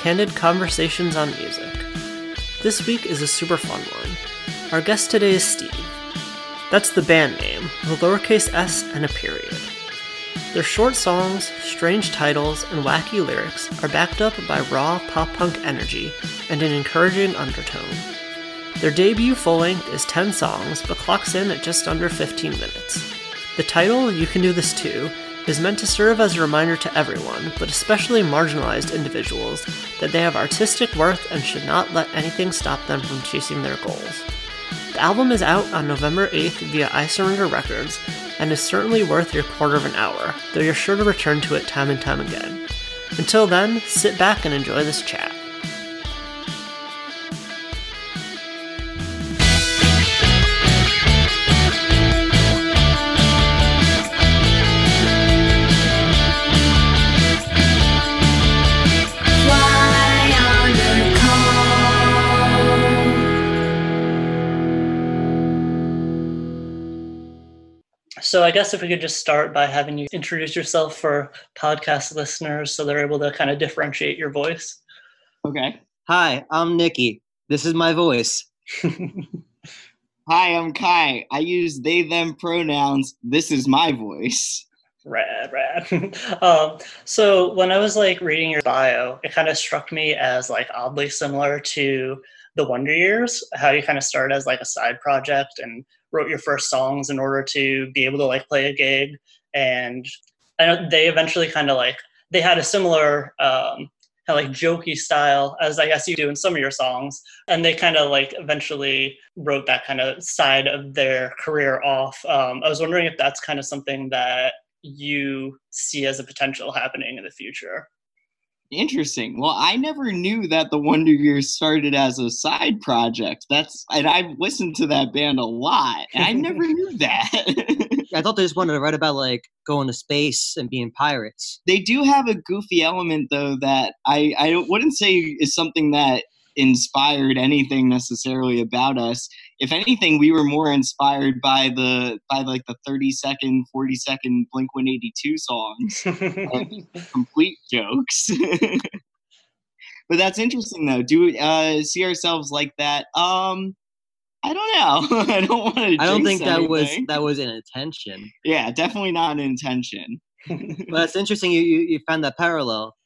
Candid Conversations on Music. This week is a super fun one. Our guest today is Steve. That's the band name, with a lowercase s and a period. Their short songs, strange titles, and wacky lyrics are backed up by raw pop punk energy and an encouraging undertone. Their debut full length is 10 songs, but clocks in at just under 15 minutes. The title, You Can Do This Too, is meant to serve as a reminder to everyone, but especially marginalized individuals, that they have artistic worth and should not let anything stop them from chasing their goals. The album is out on November 8th via I Surrender Records and is certainly worth your quarter of an hour, though you're sure to return to it time and time again. Until then, sit back and enjoy this chat. So I guess if we could just start by having you introduce yourself for podcast listeners so they're able to kind of differentiate your voice. Okay. Hi, I'm Nikki. This is my voice. Hi, I'm Kai. I use they them pronouns. This is my voice. Rad, rad. um, so when I was like reading your bio, it kind of struck me as like oddly similar to the Wonder Years, how you kind of start as like a side project and wrote your first songs in order to be able to like play a gig. And I know they eventually kind of like they had a similar um, kind of like jokey style as I guess you do in some of your songs, and they kind of like eventually wrote that kind of side of their career off. Um, I was wondering if that's kind of something that you see as a potential happening in the future. Interesting. Well, I never knew that the Wonder Years started as a side project. That's and I've listened to that band a lot, and I never knew that. I thought they just wanted to write about like going to space and being pirates. they do have a goofy element though that I I wouldn't say is something that inspired anything necessarily about us. If anything, we were more inspired by the by like the 30 second, 40 second Blink 182 songs. complete jokes. but that's interesting though. Do we uh, see ourselves like that? Um, I don't know. I don't want to. I don't think that was that was an intention. Yeah, definitely not an intention. But it's interesting you, you, you found that parallel.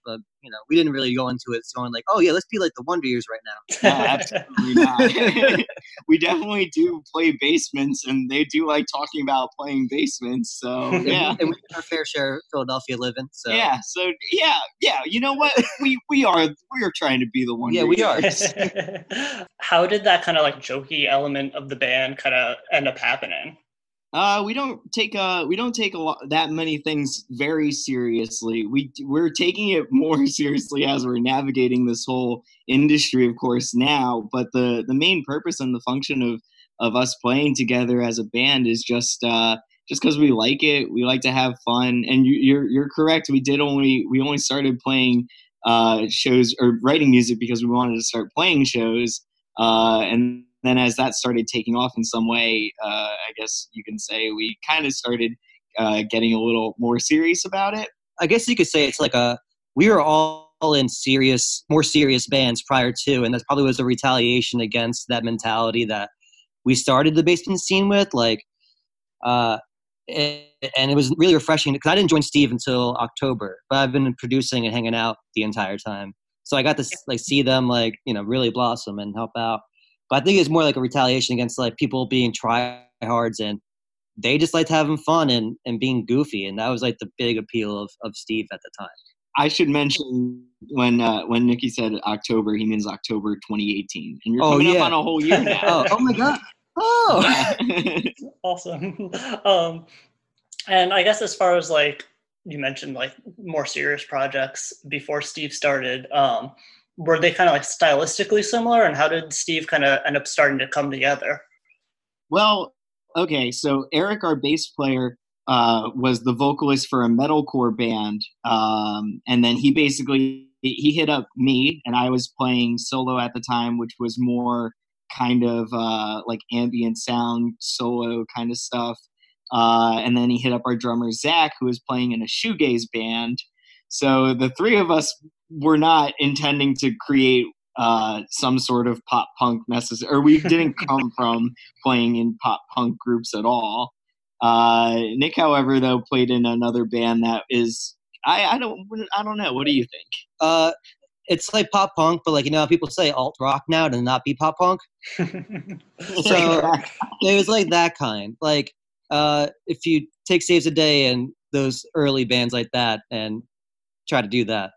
But you know, we didn't really go into it going like, oh yeah, let's be like the Wonder Years right now. No, absolutely not. we definitely do play basements, and they do like talking about playing basements. So yeah. and we get our fair share of Philadelphia living. So Yeah, so yeah, yeah. You know what? We we are we are trying to be the one. Yeah, we are. How did that kind of like jokey element of the band kind of end up happening? Uh, we don't take uh we don't take a lot that many things very seriously. We we're taking it more seriously as we're navigating this whole industry, of course, now. But the the main purpose and the function of of us playing together as a band is just uh just because we like it. We like to have fun, and you, you're you're correct. We did only we only started playing uh shows or writing music because we wanted to start playing shows. Uh, and then as that started taking off in some way, uh, I guess you can say we kind of started uh, getting a little more serious about it. I guess you could say it's like a we were all in serious, more serious bands prior to, and that probably was a retaliation against that mentality that we started the basement scene with. Like, uh, and, and it was really refreshing because I didn't join Steve until October, but I've been producing and hanging out the entire time. So I got to like see them like you know really blossom and help out. But I think it's more like a retaliation against like people being tryhards and they just liked having fun and, and being goofy and that was like the big appeal of, of steve at the time I should mention when uh, when Nikki said October, he means October 2018, and you're Oh, coming yeah. up on a whole year now. oh, oh my god. Oh. awesome. Um, and I guess as far as like you mentioned, like more serious projects before Steve started, um, were they kind of like stylistically similar? And how did Steve kind of end up starting to come together? Well, okay, so Eric, our bass player, uh, was the vocalist for a metalcore band, um, and then he basically he hit up me, and I was playing solo at the time, which was more kind of uh, like ambient sound solo kind of stuff. Uh, and then he hit up our drummer Zach, who was playing in a shoegaze band. So the three of us were not intending to create uh, some sort of pop punk necessary, or we didn't come from playing in pop punk groups at all. Uh, Nick, however, though, played in another band that is I, I don't I don't know. What do you think? Uh, it's like pop punk, but like you know, people say alt rock now to not be pop punk. So it was like that kind. Like uh, if you take Saves the Day and those early bands like that and try to do that.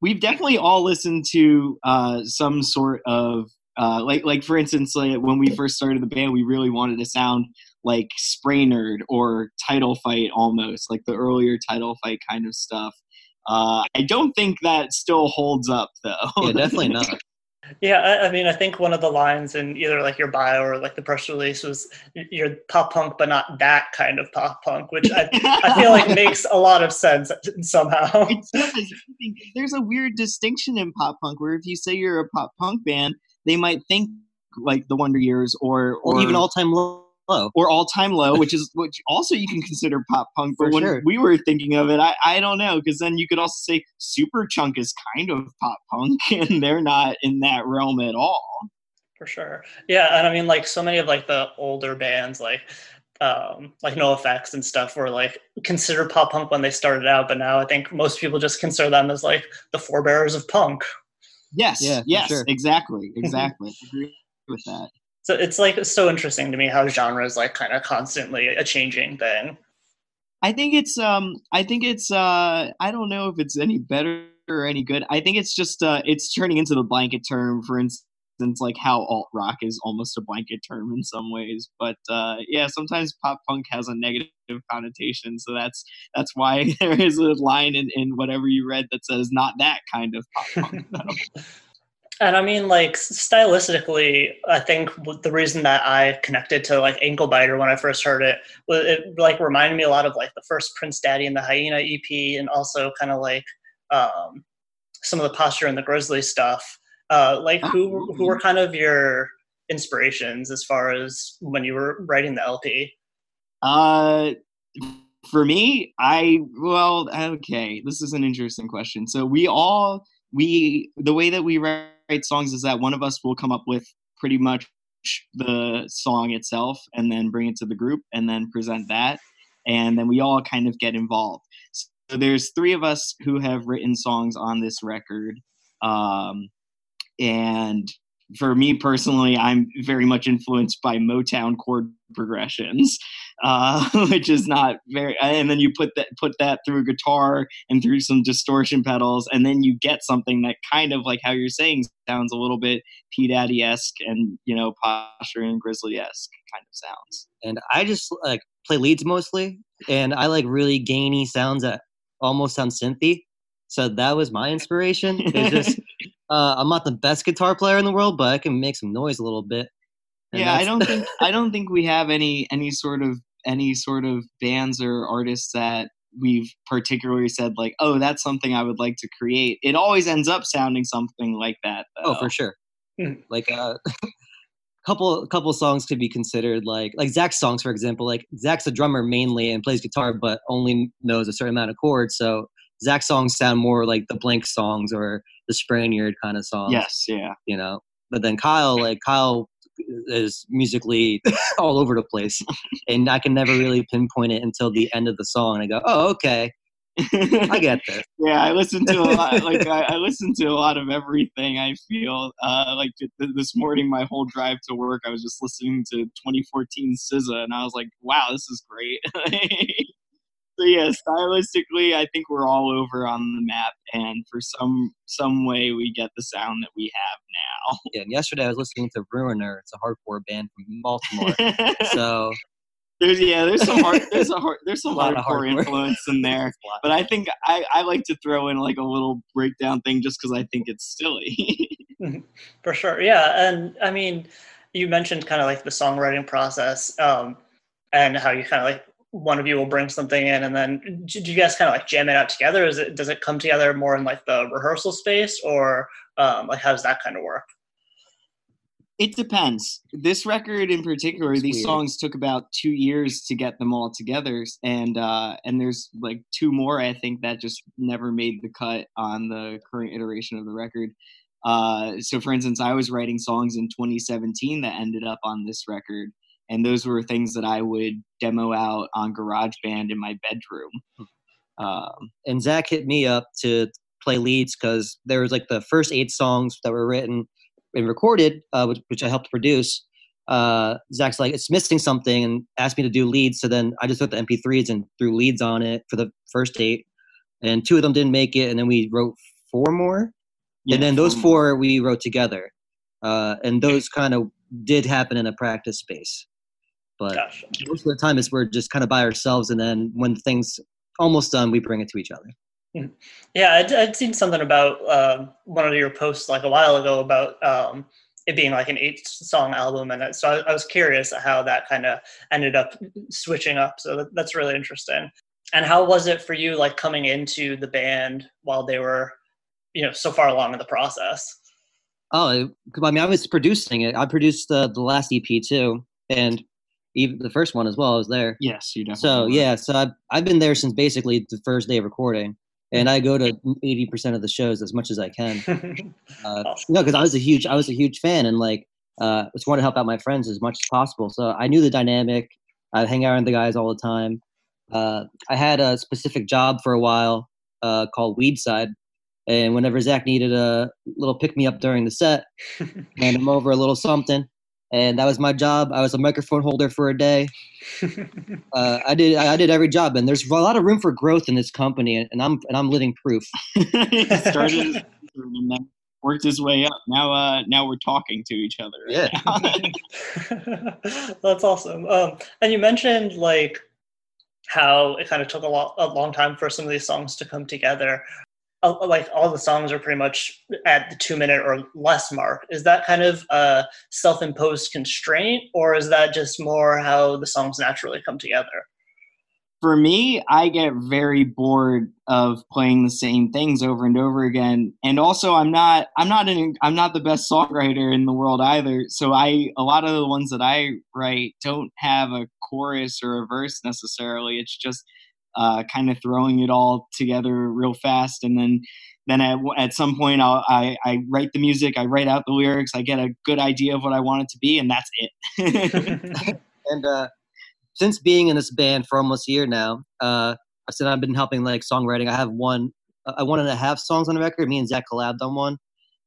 We've definitely all listened to uh, some sort of uh, like like for instance like when we first started the band we really wanted to sound like Spraynard or title fight almost like the earlier title fight kind of stuff uh, i don't think that still holds up though Yeah, definitely not. Yeah, I, I mean, I think one of the lines in either like your bio or like the press release was you're pop punk, but not that kind of pop punk, which I, I feel like makes a lot of sense uh, somehow. It does. There's a weird distinction in pop punk where if you say you're a pop punk band, they might think like the Wonder Years or or Or even all time low. Or all time low, which is which also you can consider pop punk. But For when sure. we were thinking of it, I, I don't know because then you could also say Superchunk is kind of pop punk, and they're not in that realm at all. For sure. Yeah, and I mean like so many of like the older bands like um like NOFX and stuff were like considered pop punk when they started out, but now I think most people just consider them as like the forebearers of punk. Yes, Yeah, yes, sure. exactly, exactly. Agree with that. So it's like so interesting to me how genre is like kind of constantly a changing thing. I think it's um I think it's uh I don't know if it's any better or any good. I think it's just uh it's turning into the blanket term for instance like how alt rock is almost a blanket term in some ways. But uh yeah, sometimes pop punk has a negative connotation, so that's that's why there is a line in, in whatever you read that says not that kind of pop punk. And I mean, like stylistically, I think the reason that I connected to like Ankle Biter when I first heard it was it like reminded me a lot of like the first Prince Daddy and the Hyena EP, and also kind of like um, some of the posture and the Grizzly stuff. Uh, like who who were kind of your inspirations as far as when you were writing the LP? Uh, for me, I well, okay. This is an interesting question. So we all we the way that we write songs is that one of us will come up with pretty much the song itself, and then bring it to the group, and then present that, and then we all kind of get involved. So there's three of us who have written songs on this record, um, and for me personally, I'm very much influenced by Motown chord progressions, uh, which is not very. And then you put that put that through guitar and through some distortion pedals, and then you get something that kind of like how you're saying sounds a little bit P Daddy esque and you know posture and Grizzly esque kind of sounds. And I just like play leads mostly, and I like really gainy sounds that almost sound synthy. So that was my inspiration. It's just uh, I'm not the best guitar player in the world, but I can make some noise a little bit. And yeah, I don't think I don't think we have any any sort of any sort of bands or artists that we've particularly said like, oh, that's something I would like to create. It always ends up sounding something like that. Oh, for sure. Hmm. Like a couple couple songs could be considered like like Zach's songs, for example. Like Zach's a drummer mainly and plays guitar, but only knows a certain amount of chords. So Zach's songs sound more like the Blank songs or the Spaniard kind of songs. Yes, yeah. you know. But then Kyle, like Kyle, is musically all over the place, and I can never really pinpoint it until the end of the song. And I go, "Oh, okay, I get this." yeah, I listen to a lot. Like I, I listen to a lot of everything. I feel uh, like th- this morning, my whole drive to work, I was just listening to 2014 SZA, and I was like, "Wow, this is great." So yeah, stylistically, I think we're all over on the map, and for some some way, we get the sound that we have now. Yeah, and yesterday I was listening to Ruiner. It's a hardcore band from Baltimore. so there's yeah, there's some hard, there's a hard, there's some A lot of hardcore hardcore. influence in there. But I think I, I like to throw in like a little breakdown thing just because I think it's silly. For sure, yeah, and I mean, you mentioned kind of like the songwriting process, um, and how you kind of like one of you will bring something in, and then do do you guys kind of like jam it out together? Is it does it come together more in like the rehearsal space, or um, like how does that kind of work? it depends. This record in particular, It's these weird. songs took about two years to get them all together, and uh, and there's like two more I think that just never made the cut on the current iteration of the record. Uh, so, for instance, I was writing songs in 2017 that ended up on this record, and those were things that I would demo out on GarageBand in my bedroom. Um, and Zach hit me up to play leads because there was like the first eight songs that were written and recorded, uh, which, which I helped produce. Uh, Zach's like, it's missing something, and asked me to do leads. So then I just took the MP3s and threw leads on it for the first eight, and two of them didn't make it, and then we wrote four more, and then those more. four we wrote together, uh, and those kind of did happen in a practice space. But Gotcha. most of the time, is we're just kind of by ourselves, and then when things almost done, we bring it to each other. Yeah, I'd, I'd seen something about um, one of your posts like a while ago about um, it being like an eight song album, and so I, I was curious how that kind of ended up switching up. So that, that's really interesting. And how was it for you, like coming into the band while they were, you know, so far along in the process? Oh, I mean, I was producing it. I produced the the last EP too, and even the first one as well. I was there. Yes, you definitely. So were. yeah, so I've I've been there since basically the first day of recording, and I go to eighty percent of the shows as much as I can. Uh, Awesome. no, because I was a huge I was a huge fan, and like uh, just want to help out my friends as much as possible. So I knew the dynamic. I hang out with the guys all the time. Uh, I had a specific job for a while uh, called Weedside, and whenever Zach needed a little pick me up during the set, hand him over a little something, and that was my job. I was a microphone holder for a day. Uh, I did I did every job, and there's a lot of room for growth in this company, and, and I'm and I'm living proof. Started as a and then worked his way up. Now, uh, now we're talking to each other. right Yeah. That's awesome. Um, and you mentioned like how it kind of took a, lot, a long time for some of these songs to come together. Uh, like all the songs are pretty much at the two minute or less mark. Is that kind of a self imposed constraint, or is that just more how the songs naturally come together? For me, I get very bored of playing the same things over and over again. And also, I'm not, I'm not an, I'm not the best songwriter in the world either. So I, a lot of the ones that I write don't have a chorus or a verse necessarily. It's just uh, kind of throwing it all together real fast, and then then at, at some point I'll, I I write the music, I write out the lyrics, I get a good idea of what I want it to be, and that's it. And uh, since being in this band for almost a year now, uh, since I've been helping like songwriting, I have one, uh, one and a half songs on the record. Me and Zach collabed on one.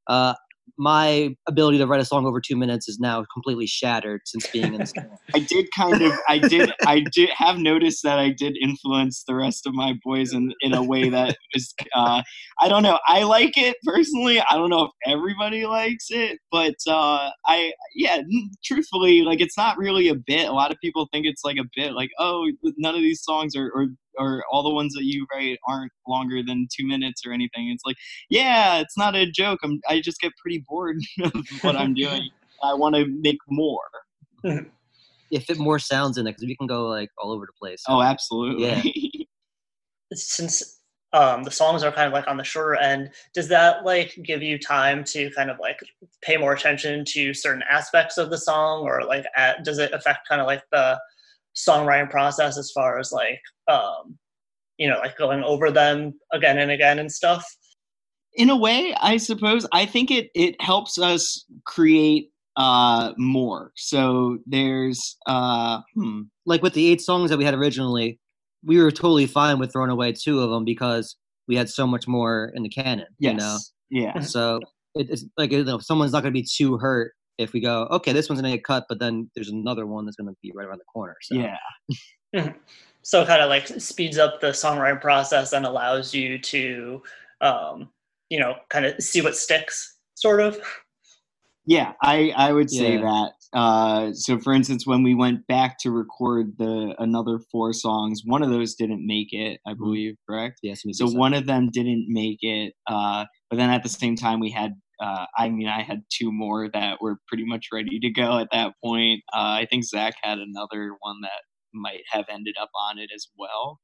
Uh, my ability to write a song over two minutes is now completely shattered since being in this. I did kind of I did I did have noticed that I did influence the rest of my boys in in a way that is uh I don't know. I like it personally. I don't know if everybody likes it, but uh I yeah, truthfully like it's not really a bit. A lot of people think it's like a bit like oh none of these songs are or or all the ones that you write aren't longer than 2 minutes or anything. It's like yeah, it's not a joke. I'm I just get pretty bored of what I'm doing. I want to make more. Yeah, fit more sounds in it because we can go like all over the place. Oh, absolutely. Yeah. Since um, the songs are kind of like on the shorter end, does that like give you time to kind of like pay more attention to certain aspects of the song, or like at, does it affect kind of like the songwriting process as far as like um, you know like going over them again and again and stuff? In a way, I suppose. I think it it helps us create uh more. So there's uh hmm, like with the eight songs that we had originally, we were totally fine with throwing away two of them because we had so much more in the canon. yes. You know, Yeah. so it, it's like you know, someone's not going to be too hurt if we go, okay, this one's going to get cut, but then there's another one that's going to be right around the corner. So Yeah. so kind of like speeds up the songwriting process and allows you to um, you know kind of see what sticks sort of yeah i i would say Yeah. that uh so for instance when we went back to record the another four songs one of those didn't make it i believe correct Yes. so one of them didn't make it uh but then at the same time we had uh i mean i had two more that were pretty much ready to go at that point. Uh i think zach had another one that might have ended up on it as well.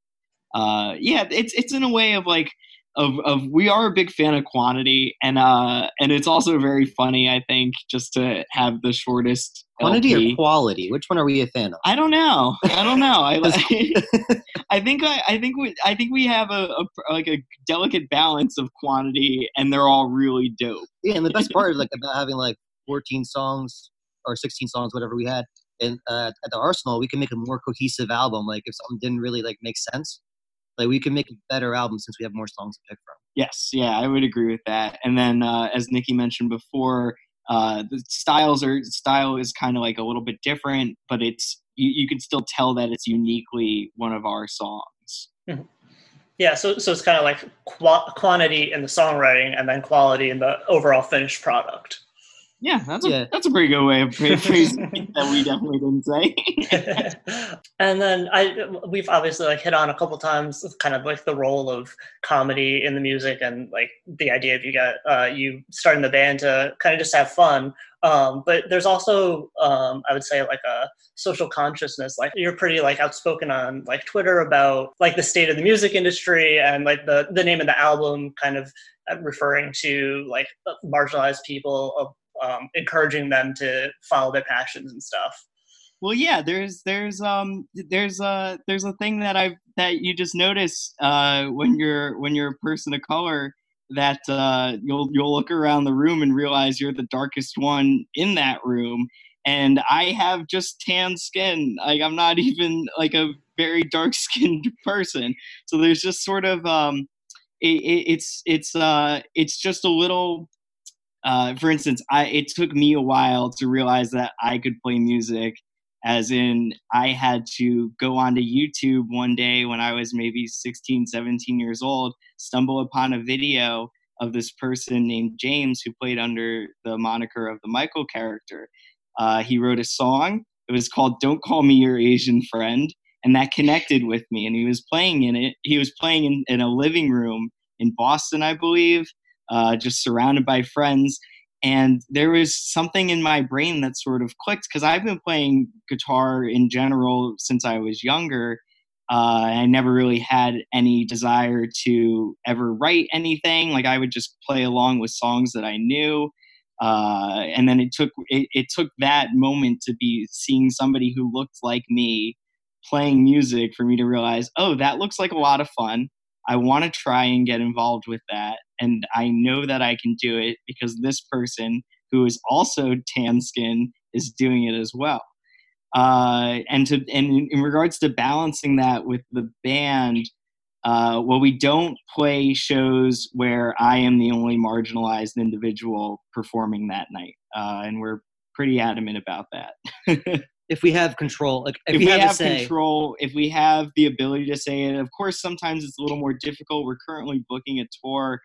Uh yeah it's it's in a way of like of of we are a big fan of quantity and uh and it's also very funny i think just to have the shortest quantity LP. or quality? Which one are we a fan of? I don't know. I don't know. I I think I, I think we I think we have a, a like a delicate balance of quantity, and they're all really dope. Yeah, and the best part is like about having like 14 songs or 16 songs, whatever we had, and uh, at the Arsenal, we can make a more cohesive album. Like if something didn't really like make sense, like we can make a better album since we have more songs to pick from. Yes, yeah, I would agree with that. And then, uh, as Nikki mentioned before, uh, the styles are style is kind of like a little bit different, but it's you, you can still tell that it's uniquely one of our songs. yeah so so it's kind of like qu- quantity in the songwriting and then quality in the overall finished product Yeah, that's a Yeah. that's a pretty good way of phrasing that we definitely didn't say. and then I we've obviously like hit on a couple times kind of like the role of comedy in the music and like the idea of you got uh, you starting the band to kind of just have fun. Um, but there's also um, I would say like a social consciousness. Like you're pretty like outspoken on like Twitter about like the state of the music industry and like the the name of the album kind of uh, referring to like marginalized people of um, encouraging them to follow their passions and stuff. Well, yeah, there's there's um there's a there's a thing that I've that you just notice uh when you're when you're a person of color that uh you'll you'll look around the room and realize you're the darkest one in that room and I have just tan skin. Like I'm not even like a very dark skinned person. So there's just sort of um it, it, it's it's uh it's just a little uh, for instance, I it took me a while to realize that I could play music as in I had to go onto YouTube one day when I was maybe 16, 17 years old, stumble upon a video of this person named James who played under the moniker of the Michael character. Uh, he wrote a song. It was called Don't Call Me Your Asian Friend. And that connected with me. And he was playing in it. He was playing in, in a living room in Boston, I believe, uh, just surrounded by friends and there was something in my brain that sort of clicked because I've been playing guitar in general since I was younger. Uh, I never really had any desire to ever write anything. Like I would just play along with songs that I knew. Uh, and then it took it, it took that moment to be seeing somebody who looked like me playing music for me to realize, oh, that looks like a lot of fun. I want to try and get involved with that. And I know that I can do it because this person who is also tan skin is doing it as well. Uh, and to and in, regards to balancing that with the band, uh, well, we don't play shows where I am the only marginalized individual performing that night, uh, and we're pretty adamant about that. If we have control, like if, if, we, we have, have control, if we have the ability to say it, of course, sometimes it's a little more difficult. We're currently booking a tour,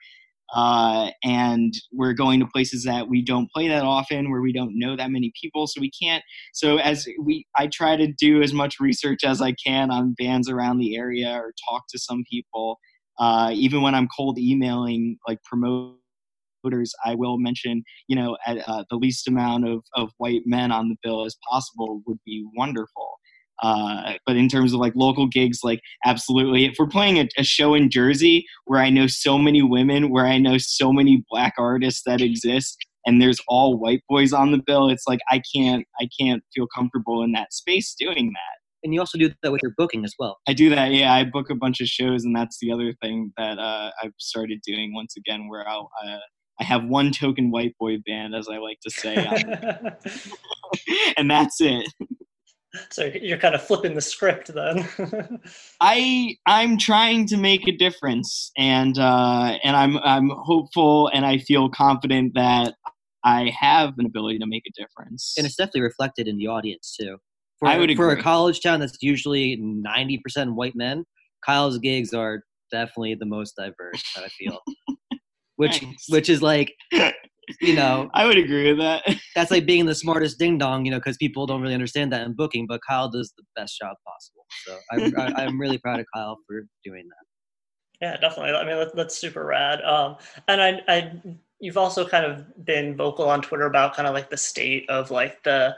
uh, and we're going to places that we don't play that often, where we don't know that many people, so we can't. So as we, I try to do as much research as I can on bands around the area, or talk to some people. Uh, even when I'm cold emailing like promoters, I will mention, you know, at, uh, the least amount of, of white men on the bill as possible would be wonderful. Uh, but in terms of like local gigs, like absolutely, if we're playing a, a show in Jersey where I know so many women, where I know so many black artists that exist, and there's all white boys on the bill, it's like I can't, I can't feel comfortable in that space doing that. and you also do that with your booking as well. I do that. Yeah, I book a bunch of shows, and that's the other thing that uh, I've started doing once again, where I'll uh, I have one token white boy band, as I like to say, and that's it. so you're kind of flipping the script then. I I'm trying to make a difference, and uh, and I'm I'm hopeful, and I feel confident that I have an ability to make a difference. and it's definitely reflected in the audience too. For, I would for a college town that's usually 90% white men, Kyle's gigs are definitely the most diverse that I feel. Which Thanks. which is like you know I would agree with that. that's like being the smartest ding dong, you know, because people don't really understand that in booking. But Kyle does the best job possible, so I, I, I'm really proud of Kyle for doing that. Yeah, definitely. I mean, that, that's super rad. Um, and I, I, you've also kind of been vocal on Twitter about kind of like the state of like the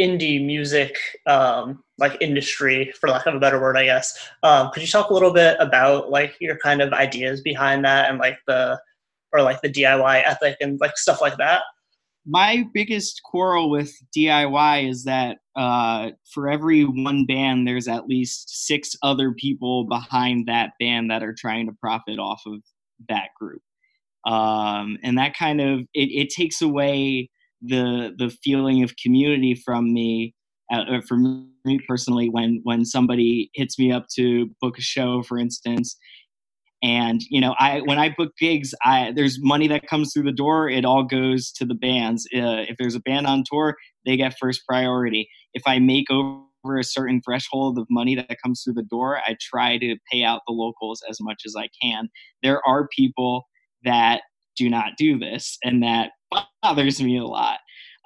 indie music, um, like industry, for lack of a better word, I guess. Um, could you talk a little bit about like your kind of ideas behind that and like the, or like the DIY ethic and like stuff like that? my biggest quarrel with DIY is that uh, for every one band, there's at least six other people behind that band that are trying to profit off of that group, um, and that kind of it, it takes away the the feeling of community from me. Uh, or for me personally, when when somebody hits me up to book a show, for instance, and you know i when i book gigs i there's money that comes through the door. It all goes to the bands. Uh, if there's a band on tour they get first priority. If i make over a certain threshold of money that comes through the door i try to pay out the locals as much as i can. There are people that do not do this and that bothers me a lot.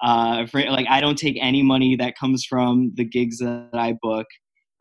Uh, for, like i don't take any money that comes from the gigs that i book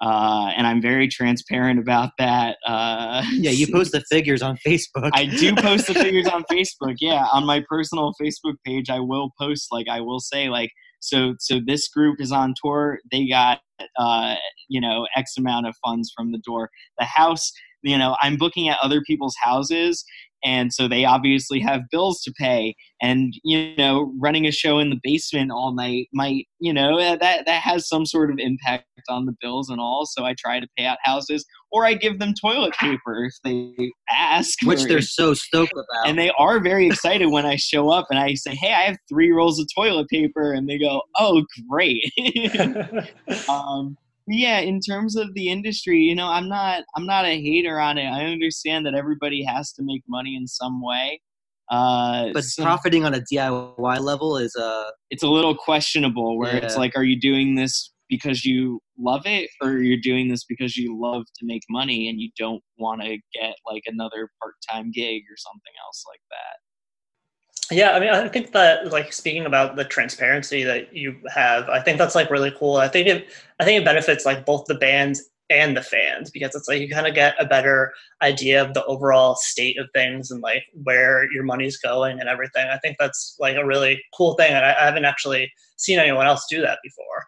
uh, and I'm very transparent about that. Uh, Yeah, you post the figures on Facebook. I do post the figures on Facebook. Yeah, on my personal Facebook page, I will post like I will say like so. So this group is on tour. They got uh, you know X amount of funds from the door. The house, you know, I'm booking at other people's houses. And so they obviously have bills to pay, and you know, running a show in the basement all night might, you know, that that has some sort of impact on the bills and all. So I try to pay out houses, or I give them toilet paper if they ask, which they're so stoked about. and they are very excited when I show up and I say, "Hey, I have three rolls of toilet paper," and they go, "Oh, great." um, yeah, in terms of the industry, you know, I'm not I'm not a hater on it. I understand that everybody has to make money in some way. Uh, but some- profiting on a DIY level is uh it's a little questionable where it's like are you doing this because you love it or you're doing this because you love to make money and you don't want to get like another part-time gig or something else like that Yeah, I mean, I think that like speaking about the transparency that you have, I think that's like really cool. I think it, I think it benefits like both the bands and the fans because it's like you kind of get a better idea of the overall state of things and like where your money's going and everything. I think that's like a really cool thing, and I, I haven't actually seen anyone else do that before.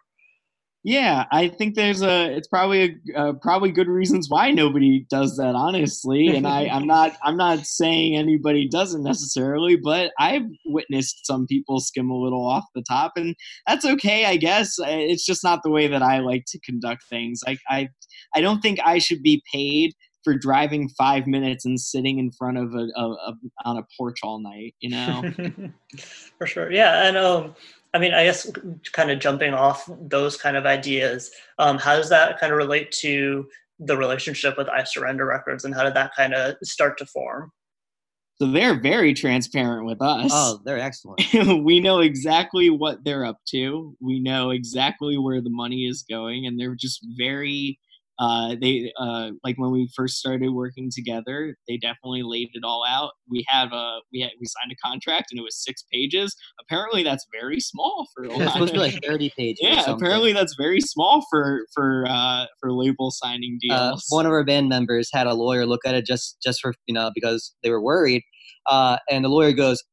Yeah i think there's a it's probably a, uh, probably good reasons why nobody does that honestly and i i'm not i'm not saying anybody doesn't necessarily but i've witnessed some people skim a little off the top and that's okay i guess it's just not the way that i like to conduct things i i, I don't think i should be paid for driving five minutes and sitting in front of a, a, a on a porch all night you know For sure. Yeah. And um, I mean, I guess kind of jumping off those kind of ideas, um, how does that kind of relate to the relationship with I Surrender Records and how did that kind of start to form? so they're very transparent with us oh they're excellent. we know exactly what they're up to. We know exactly where the money is going, and they're just very. Uh, they uh, like when we first started working together. They definitely laid it all out. We have a we had we signed a contract, and it was six pages. Apparently, that's very small for It's supposed to be like 30 pages. yeah, apparently that's very small for for uh, for label signing deals. uh, one of our band members had a lawyer look at it just just for you know because they were worried uh, and the lawyer goes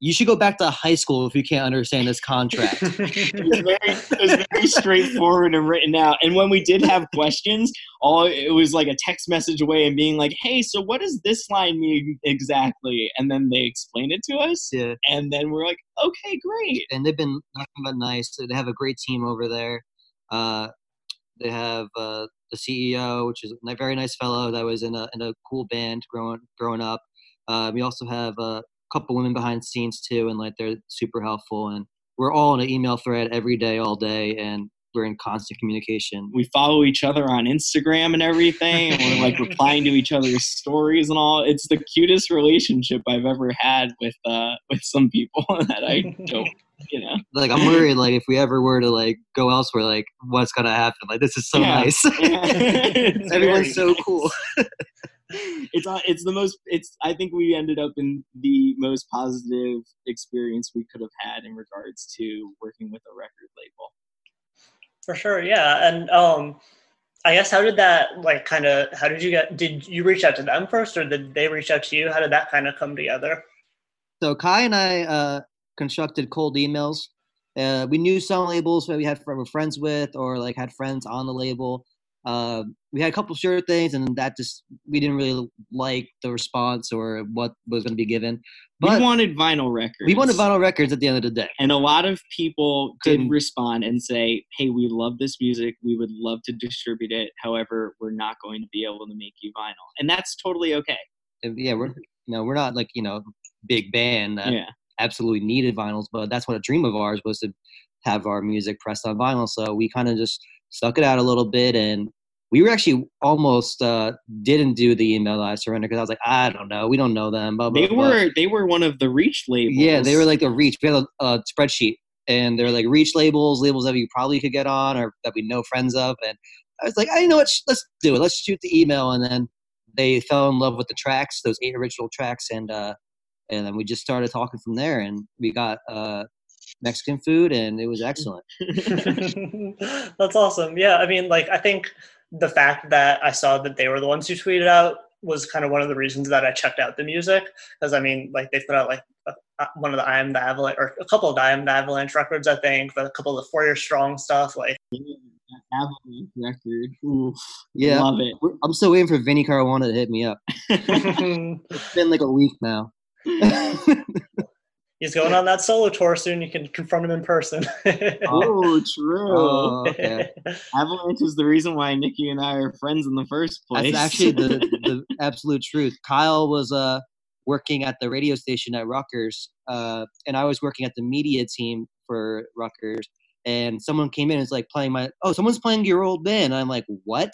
you should go back to high school if you can't understand this contract it's very, it's very straightforward and written out. And when we did have questions, all it was like a text message away and being like, "Hey, so what does this line mean exactly?" And then they explain it to us, yeah and then we're like, "Okay, great." and they've been nothing but nice they have a great team over there uh, they have uh, the ceo which is a very nice fellow that was in a, in a cool band growing growing up uh, we also have a couple women behind the scenes too and like they're super helpful and we're all in an email thread every day all day and we're in constant communication We follow each other on Instagram and everything, and we're like replying to each other's stories and all. It's the cutest relationship I've ever had with uh, with some people that I don't you know. Like I'm worried, like if we ever were to like go elsewhere, like what's gonna happen? Like this is so Yeah. nice. It's Everyone's very so cool. It's it's the most it's I think we ended up in the most positive experience we could have had in regards to working with a record label. For sure, yeah. And um I guess how did that like kind of how did you get did you reach out to them first or did they reach out to you? How did that kind of come together? So Kai and I uh, constructed cold emails. Uh, we knew some labels that we had were friends with, or like had friends on the label. Uh, we had a couple sure things, and that just we didn't really like the response or what was going to be given. But we wanted vinyl records. we wanted vinyl records at the end of the day. and a lot of people did Couldn't- respond and say, "Hey, we love this music. We would love to distribute it. However, we're not going to be able to make you vinyl." And that's totally okay. Yeah, we're you know we're not like you know big band that Yeah. absolutely needed vinyls, but that's what a dream of ours was to have our music pressed on vinyl. So we kind of just stuck it out a little bit, and we were actually almost uh, didn't do the email I surrender because I was like, I don't know, we don't know them. Blah, blah, They blah. were they were one of the reach labels. yeah, they were like the reach. We had a, a spreadsheet, and they're like reach labels, labels that we probably could get on or that we know friends of, and I was like, I know what, let's do it. Let's shoot the email, and then they fell in love with the tracks, those eight original tracks, and uh, and then we just started talking from there, and we got uh, Mexican food, and it was excellent. That's awesome. Yeah, I mean, like, I think the fact that I saw that they were the ones who tweeted out was kind of one of the reasons that I checked out the music. Because, I mean, like, they put out, like, a, a- one of the I Am the Avalanche, or a couple of the I Am the Avalanche records, I think, but a couple of the Four Year Strong stuff. Like, Avalanche record. Ooh, Yeah, love it. I'm still waiting for Vinnie Caruana to hit me up. It's been like a week now. he's going on that solo tour soon. You can confront him in person. oh, true. Oh, okay. Avalanche is the reason why Nikki and I are friends in the first place. That's actually the, the absolute truth. Kyle was uh, working at the radio station at Rutgers, uh, and I was working at the media team for Rutgers. And someone came in and was like playing my, oh, someone's playing your old band. And I'm like, what?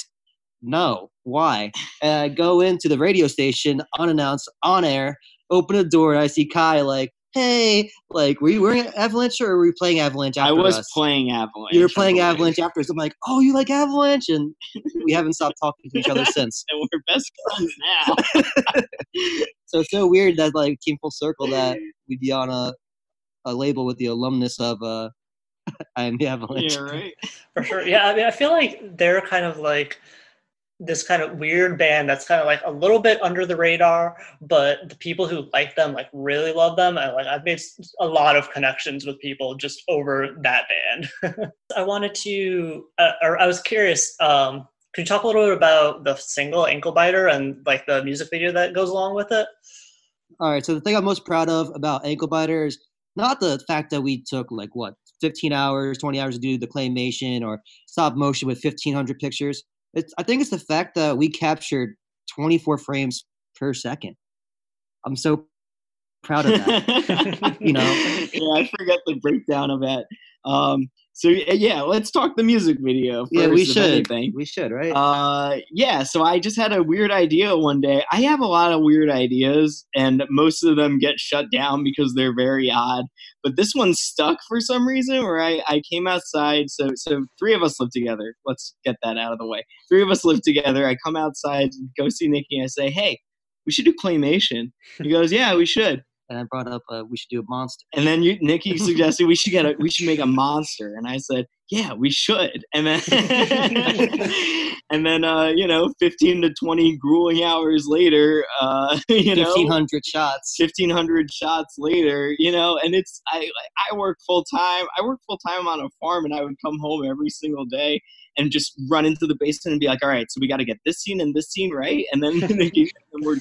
No, why? And I go into the radio station unannounced, on air, open the door, and I see Kai like, hey, like, were you wearing Avalanche or were you playing Avalanche after I was us? playing Avalanche. You were playing. Avalanche after us. I'm like, oh, you like Avalanche? And we haven't stopped talking to each other since. and we're best friends now. So it's so weird that like came full circle that we'd be on a a label with the alumnus of uh I am the Avalanche. yeah, right. For sure. Yeah, I mean, I feel like they're kind of like this kind of weird band that's kind of like a little bit under the radar, but the people who like them like really love them. And like I've made a lot of connections with people just over that band. I wanted to, uh, or I was curious. Um, could you talk a little bit about the single Ankle Biter and like the music video that goes along with it? All right, so the thing I'm most proud of about Ankle Biter is not the fact that we took like what 15 hours, 20 hours to do the claymation or stop motion with 1500 pictures. It's I think it's the fact that we captured 24 frames per second. I'm so proud of that. You know? yeah, I forget the breakdown of that. Um, so yeah, let's talk the music video. yeah, we should. anything. We should, right? Uh, yeah. So I just had a weird idea one day. I have a lot of weird ideas, and most of them get shut down because they're very odd. But this one stuck for some reason. Where I I came outside. So so three of us live together. Let's get that out of the way. Three of us live together. I come outside, go see Nikki. I say, hey, we should do claymation. He goes, yeah, we should. And I brought up uh, we should do a monster. And then you, Nikki suggested we should get a we should make a monster, and I said, yeah, we should. And then and then uh, you know, fifteen to twenty grueling hours later, uh, you know, 1500 shots. fifteen hundred shots later, you know, and it's I I work full time. I work full time on a farm, and I would come home every single day and just run into the basement and be like, all right, so we got to get this scene and this scene right, and then Nikki, and we're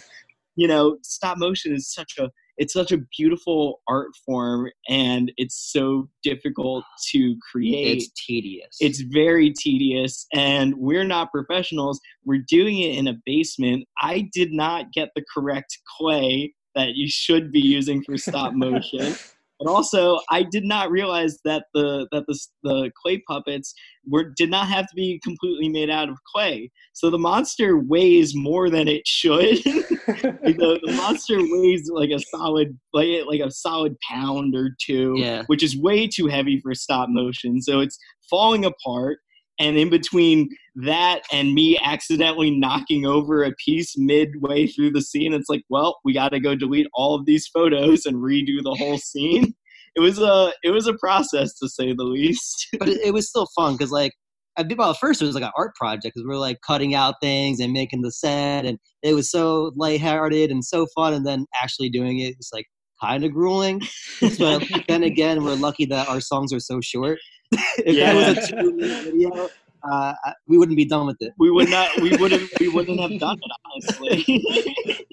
you know, stop motion is such a it's such a beautiful art form and it's so difficult to create. It's tedious. It's very tedious and we're not professionals. We're doing it in a basement. I did not get the correct clay that you should be using for stop motion. But also, I did not realize that the that the the clay puppets were did not have to be completely made out of clay. So the monster weighs more than it should. the, the, monster weighs like a solid like like a solid pound or two, yeah. which is way too heavy for stop motion. So it's falling apart and in between that and me accidentally knocking over a piece midway through the scene it's like well we got to go delete all of these photos and redo the whole scene. It was a it was a process to say the least. But it, it was still fun because like at the first it was like an art project because we were like cutting out things and making the set and it was so lighthearted and so fun and then actually doing it was like kind of grueling. But then again we're lucky that our songs are so short if Yeah. that was a two minute video, uh, we wouldn't be done with it. we would not we wouldn't we wouldn't have done it honestly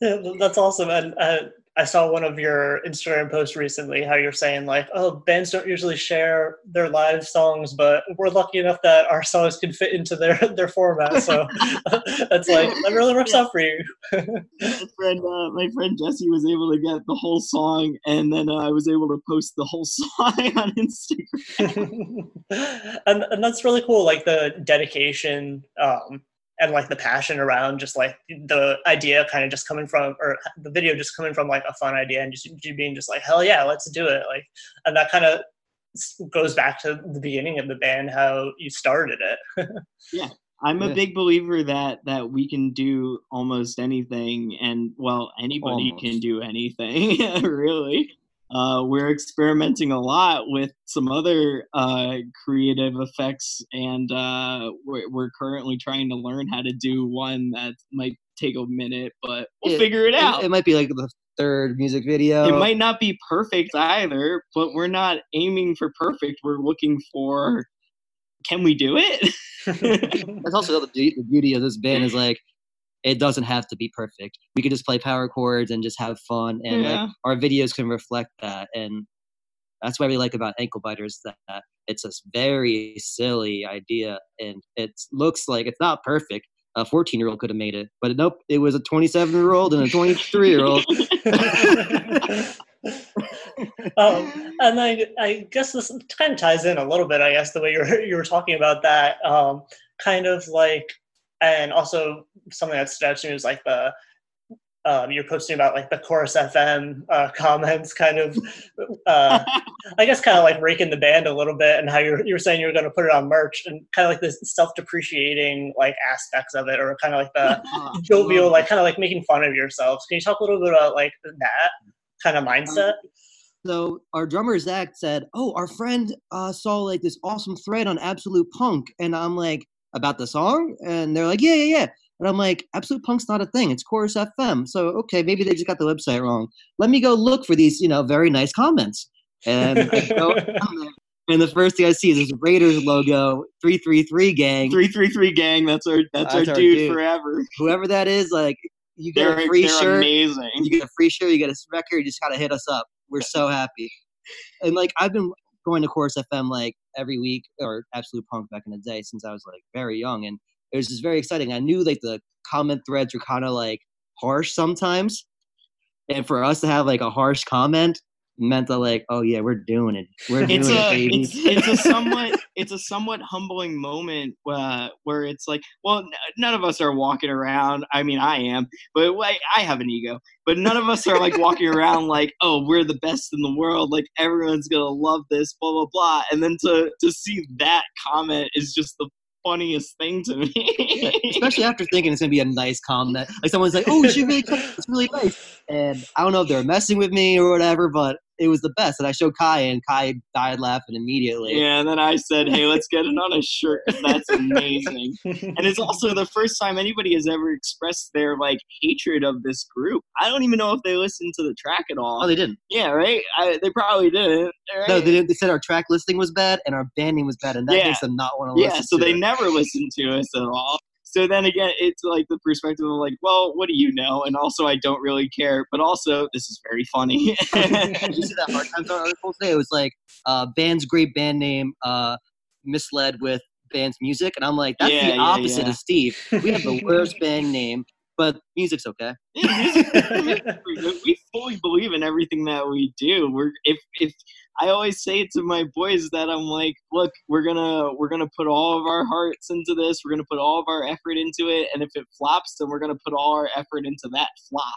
That's awesome. And uh, I saw one of your Instagram posts recently how you're saying like, oh, bands don't usually share their live songs, but we're lucky enough that our songs can fit into their their format. So that's like that really works out for you. my friend uh, my friend Jesse was able to get the whole song and then uh, I was able to post the whole song on Instagram and and that's really cool. Like the dedication. Um, and like the passion around just like the idea kind of just coming from or the video just coming from like a fun idea and just you being just like hell yeah let's do it like and that kind of goes back to the beginning of the band how you started it Yeah. I'm a Yeah. big believer that that we can do almost anything, and well, anybody Almost. can do anything, really. Uh, we're experimenting a lot with some other uh, creative effects, and uh, we're, we're currently trying to learn how to do one that might take a minute, but we'll It- figure it out. It, might be like the third music video. it might not be perfect either, but we're not aiming for perfect. We're looking for can we do it? That's also the, be- the beauty of this band is like it doesn't have to be perfect. We could just play power chords and just have fun, and Yeah. like our videos can reflect that. And that's what we like about Ankle Biters that it's a very silly idea, and it looks like it's not perfect. A 14 year old could have made it, but nope, it was a 27 year old and a 23 year old. um, and I, I guess this kind of ties in a little bit. I guess the way you were you were talking about that, um, kind of like, and also something that stood out to me was like the um, you're posting about like the chorus FM uh, comments, kind of, uh, I guess, kind of like raking the band a little bit, and how you're you were saying you were going to put it on merch, and kind of like this self-depreciating like aspects of it, or kind of like the jovial, like kind of like making fun of yourselves. Can you talk a little bit about like that kind of mindset? So our drummer Zach said, "Oh, our friend uh, saw like this awesome thread on Absolute Punk," and I'm like, "About the song?" And they're like, "Yeah, yeah, yeah." And I'm like, "Absolute Punk's not a thing; it's Chorus FM." So okay, maybe they just got the website wrong. Let me go look for these, you know, very nice comments. And I go and the first thing I see is this Raiders logo, three three three gang. Three three three gang. That's our that's, That's our, our dude, dude. forever. Whoever that is, like, you get They're, a free shirt. amazing. you get a free shirt, you get a record, you just gotta hit us up. We're so happy. And like I've been going to Chorus FM like every week or Absolute Punk back in the day since I was like very young, and it was just very exciting. I knew like the comment threads were kind of like harsh sometimes, and for us to have like a harsh comment meant that like, oh yeah, we're doing it, we're doing it's it, a baby. it's, it's a somewhat it's a somewhat humbling moment uh, where it's like well n- none of us are walking around. I mean i am but like, i have an ego. But none of us are like walking around like oh we're the best in the world. Like everyone's gonna love this blah blah blah. And then to to see that comment is just the funniest thing to me. Especially after thinking it's gonna be a nice comment, like someone's like, "Oh, she really, it's really nice," and I don't know if they're messing with me or whatever, but it was the best. And I showed Kai, and Kai died laughing immediately. yeah and then i said hey let's get it on a shirt. that's amazing and it's also the first time anybody has ever expressed their like hatred of this group. I don't even know if they listened to the track at all. Oh, they didn't. yeah, right. I, they probably didn't. Right? No, they didn't. They said our track listing was bad and our band name was bad, and that Yeah. makes them not want to listen yeah, so they it. never listened to us at all. So then again, it's like the perspective of like, well, what do you know? And also, I don't really care. But also, this is very funny. You see that Hard Times article today? It was like uh, band's great band name uh, misled with band's music, and I'm like, that's Yeah, the yeah, opposite yeah. of Steve. We have the worst band name, but music's okay. we fully believe in everything that we do. We're if if I always say to my boys that I'm like, look, we're gonna we're gonna put all of our hearts into this. We're gonna put all of our effort into it, and if it flops, then we're gonna put all our effort into that flop.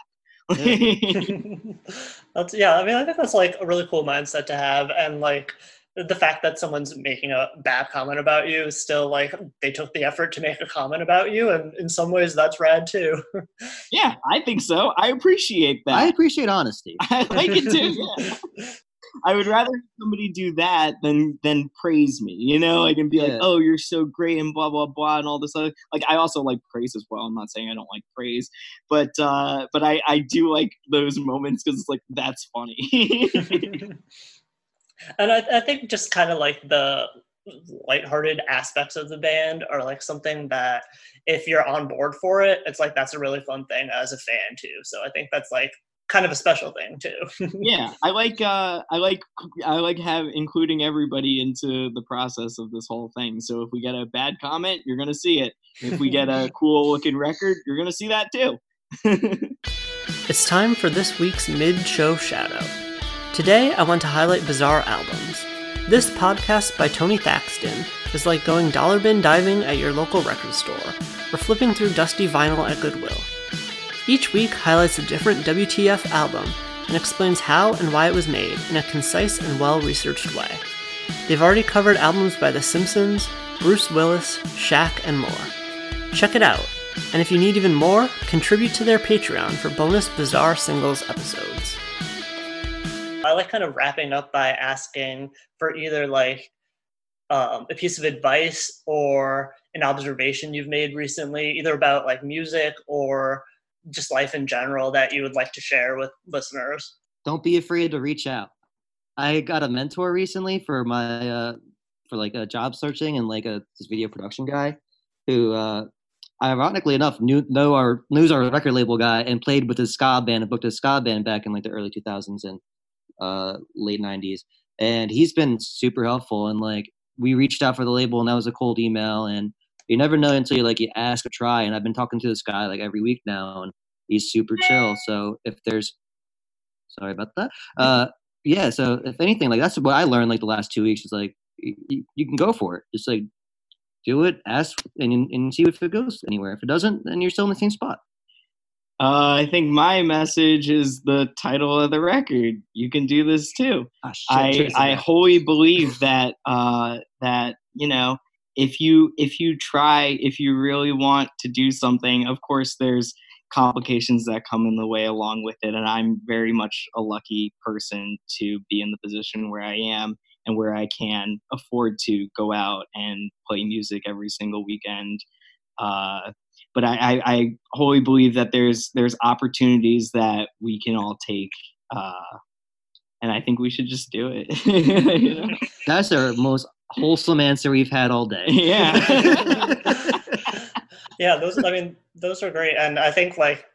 that's yeah. I mean, I think that's like a really cool mindset to have, and like the fact that someone's making a bad comment about you is still like they took the effort to make a comment about you and in some ways that's rad too yeah i think so i appreciate that i appreciate honesty i like it too yeah. i would rather somebody do that than than praise me you know like and be yeah. like oh you're so great and blah blah blah and all this other like i also like praise as well i'm not saying i don't like praise but uh but i i do like those moments because it's like that's funny and I, I think just kind of like the lighthearted aspects of the band are like something that if you're on board for it, it's like that's a really fun thing as a fan too. So I think that's like kind of a special thing too. yeah, I like uh I like I like have including everybody into the process of this whole thing. So if we get a bad comment, you're going to see it. If we get a cool looking record, you're going to see that too. it's time for this week's mid-show shadow. Today, I want to highlight bizarre albums. This podcast by Tony Thaxton is like going dollar bin diving at your local record store, or flipping through dusty vinyl at Goodwill. Each week highlights a different WTF album and explains how and why it was made in a concise and well researched way. They've already covered albums by The Simpsons, Bruce Willis, Shaq, and more. Check it out, and if you need even more, contribute to their Patreon for bonus bizarre singles episodes. I like kind of wrapping up by asking for either like um, a piece of advice or an observation you've made recently, either about like music or just life in general that you would like to share with listeners. Don't be afraid to reach out. I got a mentor recently for my uh, for like a job searching and like a this video production guy who uh, ironically enough knew know our knows our record label guy and played with his ska band and booked a ska band back in like the early 2000s and uh, late 90s and he's been super helpful and like we reached out for the label and that was a cold email and you never know until you like you ask or try and i've been talking to this guy like every week now and he's super chill so if there's sorry about that uh yeah so if anything like that's what i learned like the last two weeks is like you, you can go for it just like do it ask and, and see if it goes anywhere if it doesn't then you're still in the same spot uh, I think my message is the title of the record. You can do this too. Oh, I I wholly believe that uh, that you know if you if you try if you really want to do something, of course there's complications that come in the way along with it, and I'm very much a lucky person to be in the position where I am and where I can afford to go out and play music every single weekend. Uh, but I, I, I, wholly believe that there's there's opportunities that we can all take, uh, and I think we should just do it. That's the most wholesome answer we've had all day. Yeah. yeah, those. I mean, those are great, and I think like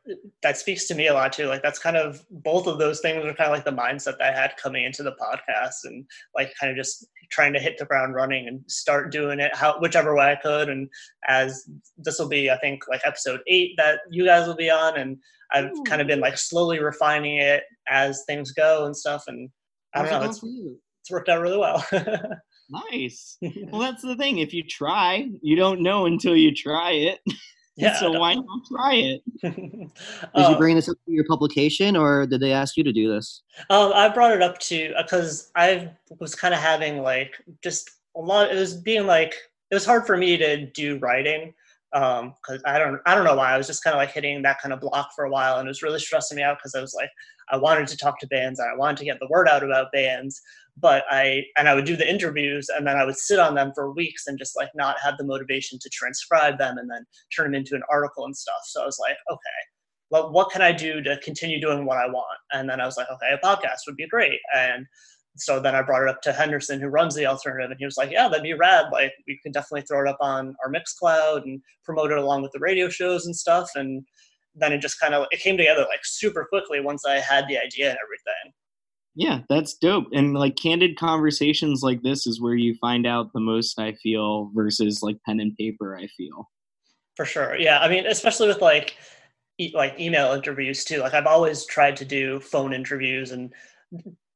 that speaks to me a lot too. Like that's kind of both of those things are kind of like the mindset that I had coming into the podcast, and like kind of just trying to hit the ground running and start doing it how whichever way I could. And as this will be, I think like episode eight that you guys will be on, and I've Ooh. kind of been like slowly refining it as things go and stuff. And I don't know, it's, it's worked out really well. nice. Well, that's the thing. If you try, you don't know until you try it. Yeah, so why not try it? did uh, you bring this up to your publication, or did they ask you to do this? Um, I brought it up to because I was kind of having like just a lot. It was being like it was hard for me to do writing because um, I don't I don't know why I was just kind of like hitting that kind of block for a while, and it was really stressing me out because I was like I wanted to talk to bands, and I wanted to get the word out about bands, but I and I would do the interviews and then I would sit on them for weeks and just like not have the motivation to transcribe them and then turn them into an article and stuff. So I was like, okay, well, what can I do to continue doing what I want? And then I was like, okay, a podcast would be great. And so then I brought it up to Henderson, who runs the alternative, and he was like, "Yeah, that'd be rad. Like, we can definitely throw it up on our Mixcloud and promote it along with the radio shows and stuff." And then it just kind of it came together like super quickly once I had the idea and everything. Yeah, that's dope. And like candid conversations like this is where you find out the most, I feel, versus like pen and paper, I feel. For sure. Yeah. I mean, especially with like, e- like email interviews too. Like I've always tried to do phone interviews and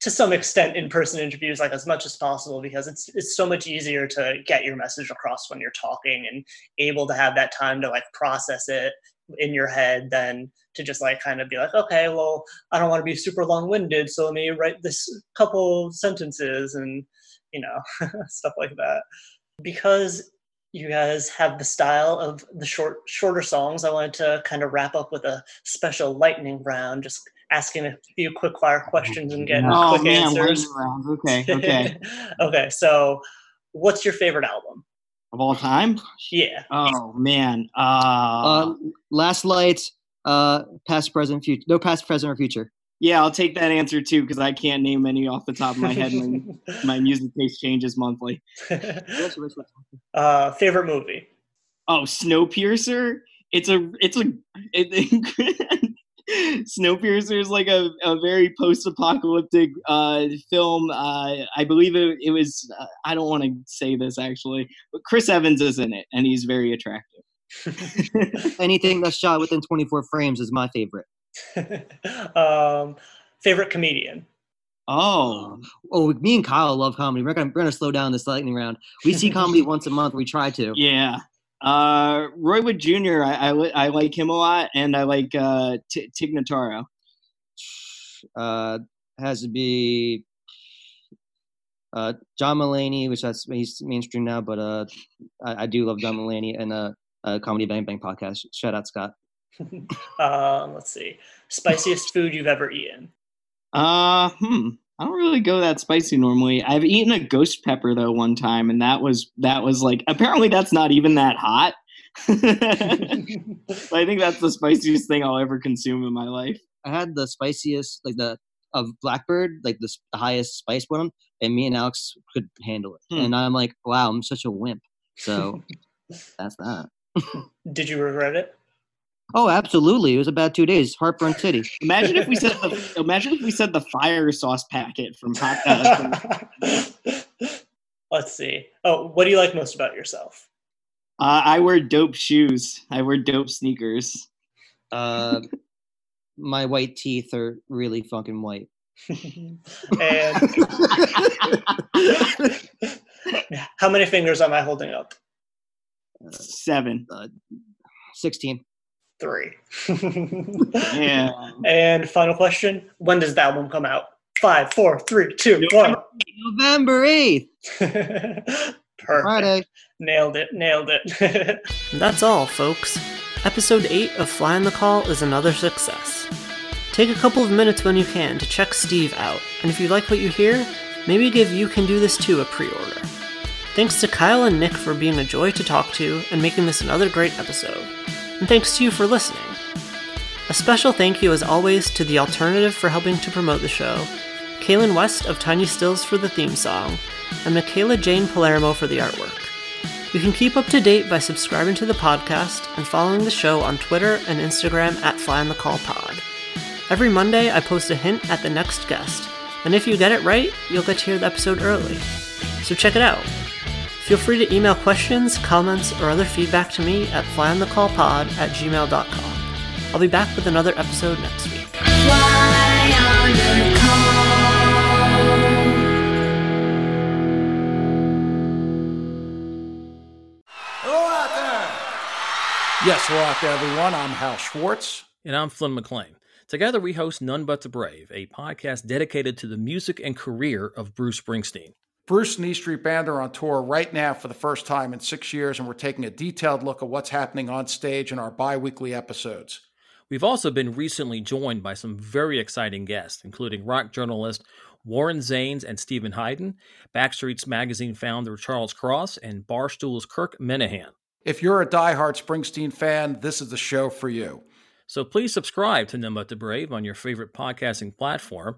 to some extent in-person interviews like as much as possible because it's it's so much easier to get your message across when you're talking and able to have that time to like process it in your head than to just like kind of be like okay well i don't want to be super long-winded so let me write this couple sentences and you know stuff like that. Because you guys have the style of the short shorter songs i wanted to kind of wrap up with a special lightning round just asking a few quick fire questions and getting oh quick man, answers. Okay, okay. okay so what's your favorite album of all time? yeah Oh man. Uh, Uh, last light, uh, past, present, future. No past, present, or future. yeah, I'll take that answer too because I can't name any off the top of my head. my, my music taste changes monthly. uh, favorite movie Oh, Snowpiercer. It's a it's a it, Snowpiercer is like a, a very post-apocalyptic uh, film. Uh, I believe it, it was. Uh, I don't want to say this actually, but Chris Evans is in it, and he's very attractive. Anything that's shot within 24 frames is my favorite. um, favorite comedian Oh, Oh, me and Kyle love comedy. We're gonna we're gonna slow down this lightning round. We see comedy once a month. We try to. yeah. Uh, Roy Wood Jr. I, I, I like him a lot, and I like uh, T- Tig Notaro. Uh, has to be uh, John Mulaney, which that's he's mainstream now, but uh, I, I do love John Mulaney and uh, uh, Comedy Bang Bang podcast. Shout out Scott. um, let's see spiciest food you've ever eaten Uh, hmm. I don't really go that spicy normally. I've eaten a ghost pepper though one time, and that was that was like apparently that's not even that hot. But I think that's the spiciest thing I'll ever consume in my life. I had the spiciest, like the of Blackbird, like the, the highest spice one, and me and Alex could handle it. Hmm. And I'm like, wow, I'm such a wimp. So that's that. did you regret it Oh, absolutely. It was about two days. Heartburn City. Imagine if we said the imagine if we said the fire sauce packet from hot. Uh, from- let's see oh what do you like most about yourself uh, I wear dope shoes. I wear dope sneakers. Uh, my white teeth are really fucking white. and how many fingers am i holding up Seven. 16. Three Yeah. and final question when does the album come out five four three two one November 8th, Perfect. Friday. Nailed it. Nailed it. That's all, folks. Episode 8 of Fly on the Call is another success. Take a couple of minutes when you can to check Steve out, and if you like what you hear, maybe give You Can Do This Too a pre order. Thanks to Kyle and Nick for being a joy to talk to and making this another great episode. And thanks to you for listening. A special thank you, as always, to The Alternative for helping to promote the show, Kailynn West of Tiny Stills for the theme song, and Michaela Jane Palermo for the artwork. You can keep up to date by subscribing to the podcast and following the show on Twitter and Instagram at Fly on the Call Pod. Every Monday, I post a hint at the next guest, and if you get it right, you'll get to hear the episode early. So check it out. Feel free to email questions, comments, or other feedback to me at flyonthecallpod at gmail.com. I'll be back with another episode next week. Hello out there. Yes, hello out there, everyone. I'm Hal Schwartz. And I'm Flynn McLean. Together, we host None But the Brave, a podcast dedicated to the music and career of Bruce Springsteen. Bruce and E Street Band are on tour right now for the first time in six years, and we're taking a detailed look at what's happening on stage in our bi weekly episodes. We've also been recently joined by some very exciting guests, including rock journalist Warren Zanes and Steven Hyden, Backstreets Magazine founder Charles Cross, and Barstool's Kirk Minihane. If you're a diehard Springsteen fan, this is the show for you. So please subscribe to But the Brave on your favorite podcasting platform,